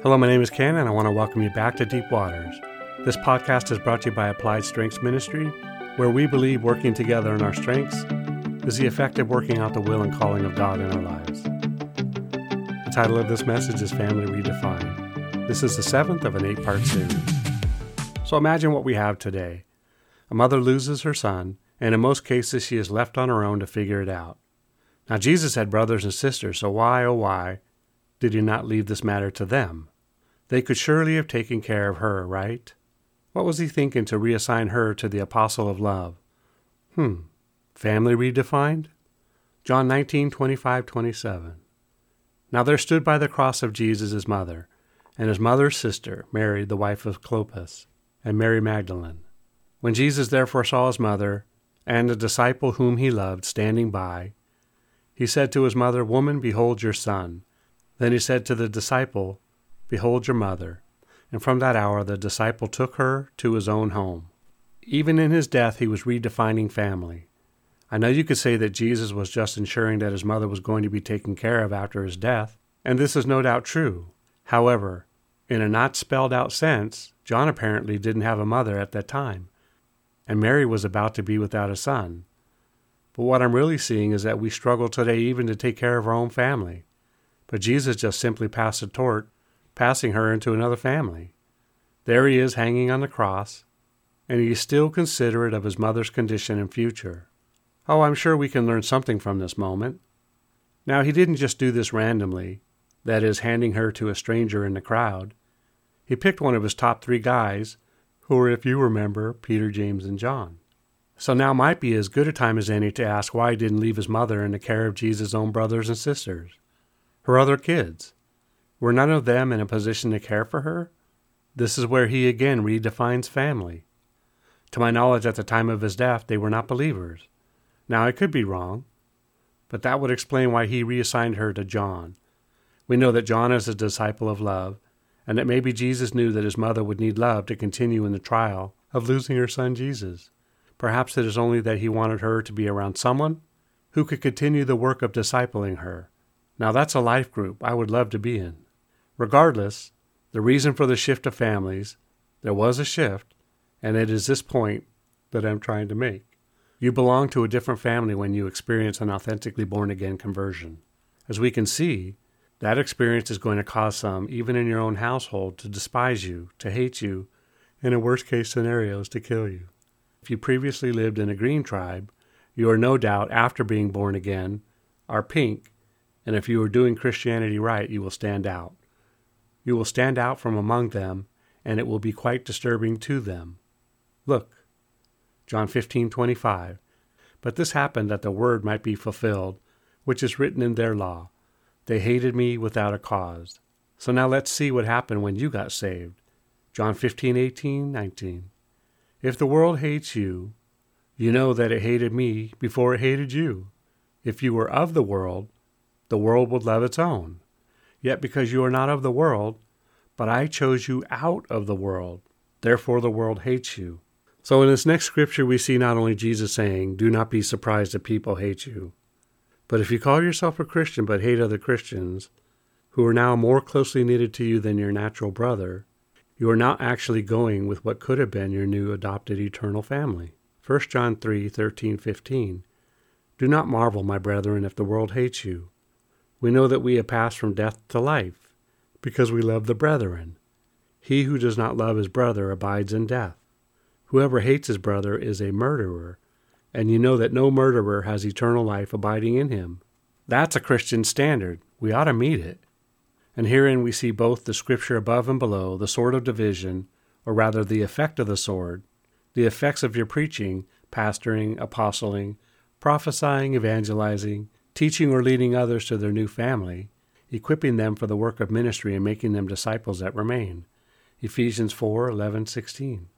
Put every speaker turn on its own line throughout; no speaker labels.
Hello, my name is Ken, and I want to welcome you back to Deep Waters. This podcast is brought to you by Applied Strengths Ministry, where we believe working together in our strengths is the effective working out the will and calling of God in our lives. The title of this message is Family Redefined. This is the seventh of an eight part series. So imagine what we have today. A mother loses her son, and in most cases, she is left on her own to figure it out. Now, Jesus had brothers and sisters, so why, oh, why, did he not leave this matter to them? They could surely have taken care of her, right? What was he thinking to reassign her to the apostle of love? Hmm. Family redefined? John 19, 25, 27. Now there stood by the cross of Jesus his mother, and his mother's sister, Mary, the wife of Clopas, and Mary Magdalene. When Jesus therefore saw his mother, and the disciple whom he loved, standing by, he said to his mother, Woman, behold your son. Then he said to the disciple, Behold your mother. And from that hour the disciple took her to his own home. Even in his death, he was redefining family. I know you could say that Jesus was just ensuring that his mother was going to be taken care of after his death, and this is no doubt true. However, in a not spelled out sense, John apparently didn't have a mother at that time, and Mary was about to be without a son. But what I'm really seeing is that we struggle today even to take care of our own family. But Jesus just simply passed the torch passing her into another family. There he is hanging on the cross, and he is still considerate of his mother's condition and future. Oh, I'm sure we can learn something from this moment. Now, he didn't just do this randomly, that is, handing her to a stranger in the crowd. He picked one of his top three guys, who were, if you remember, Peter, James, and John. So now might be as good a time as any to ask why he didn't leave his mother in the care of Jesus' own brothers and sisters, her other kids. Were none of them in a position to care for her? This is where he again redefines family. To my knowledge, at the time of his death, they were not believers. Now, I could be wrong, but that would explain why he reassigned her to John. We know that John is a disciple of love, and that maybe Jesus knew that his mother would need love to continue in the trial of losing her son Jesus. Perhaps it is only that he wanted her to be around someone who could continue the work of discipling her. Now, that's a life group I would love to be in. Regardless, the reason for the shift of families, there was a shift, and it is this point that I'm trying to make. You belong to a different family when you experience an authentically born again conversion. As we can see, that experience is going to cause some, even in your own household, to despise you, to hate you, and in worst case scenarios, to kill you. If you previously lived in a green tribe, you are no doubt, after being born again, are pink, and if you are doing Christianity right, you will stand out. You will stand out from among them, and it will be quite disturbing to them. Look, John 15:25. But this happened that the word might be fulfilled, which is written in their law. They hated me without a cause. So now let's see what happened when you got saved. John 15:18, 19. If the world hates you, you know that it hated me before it hated you. If you were of the world, the world would love its own. Yet because you are not of the world, but I chose you out of the world, therefore the world hates you. So in this next scripture, we see not only Jesus saying, Do not be surprised that people hate you, but if you call yourself a Christian but hate other Christians, who are now more closely knitted to you than your natural brother, you are not actually going with what could have been your new adopted eternal family. 1 John 3 13, 15. Do not marvel, my brethren, if the world hates you. We know that we have passed from death to life, because we love the brethren. He who does not love his brother abides in death. Whoever hates his brother is a murderer, and you know that no murderer has eternal life abiding in him. That's a Christian standard. We ought to meet it. And herein we see both the scripture above and below, the sword of division, or rather the effect of the sword, the effects of your preaching, pastoring, apostling, prophesying, evangelizing, teaching or leading others to their new family, equipping them for the work of ministry and making them disciples that remain. Ephesians 4 11, 16.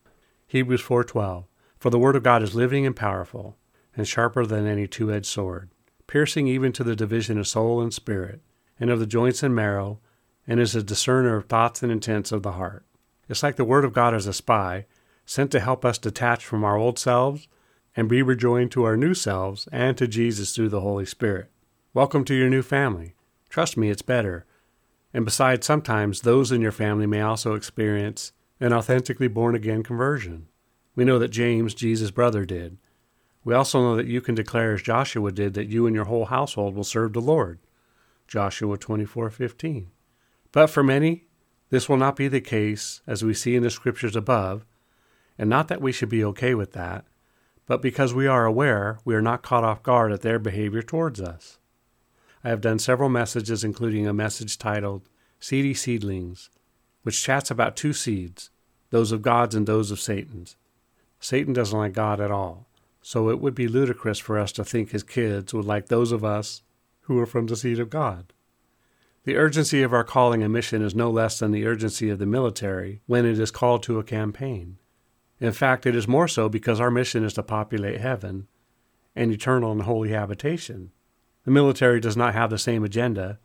Hebrews 4 12. For the word of God is living and powerful, and sharper than any two edged sword, piercing even to the division of soul and spirit, and of the joints and marrow, and is a discerner of thoughts and intents of the heart. It's like the word of God as a spy, sent to help us detach from our old selves and be rejoined to our new selves and to Jesus through the Holy Spirit. Welcome to your new family. Trust me, it's better. And besides, sometimes those in your family may also experience an authentically born again conversion. We know that James, Jesus' brother, did. We also know that you can declare as Joshua did that you and your whole household will serve the Lord. Joshua 24:15. But for many, this will not be the case as we see in the scriptures above, and not that we should be okay with that, but because we are aware we are not caught off guard at their behavior towards us. I have done several messages including a message titled Seedy Seedlings, which chats about two seeds, those of God's and those of Satan's. Satan doesn't like God at all, so it would be ludicrous for us to think his kids would like those of us who are from the seed of God. The urgency of our calling and mission is no less than the urgency of the military when it is called to a campaign. In fact, it is more so because our mission is to populate heaven, an eternal and holy habitation. The military does not have the same agenda,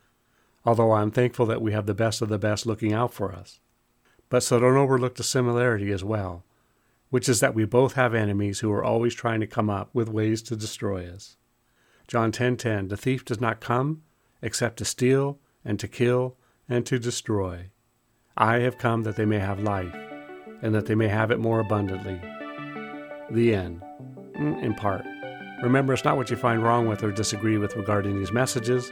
although I am thankful that we have the best of the best looking out for us. But so don't overlook the similarity as well, which is that we both have enemies who are always trying to come up with ways to destroy us. John 10:10 The thief does not come except to steal and to kill and to destroy. I have come that they may have life and that they may have it more abundantly. The end. Mm, in part. Remember, it's not what you find wrong with or disagree with regarding these messages,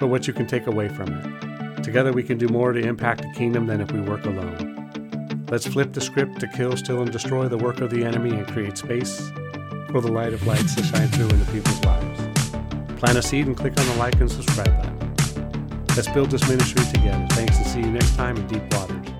but what you can take away from it. Together, we can do more to impact the kingdom than if we work alone. Let's flip the script to kill, steal, and destroy the work of the enemy and create space for the light of lights to shine through into people's lives. Plant a seed and click on the like and subscribe button. Let's build this ministry together. Thanks and see you next time in Deep Waters.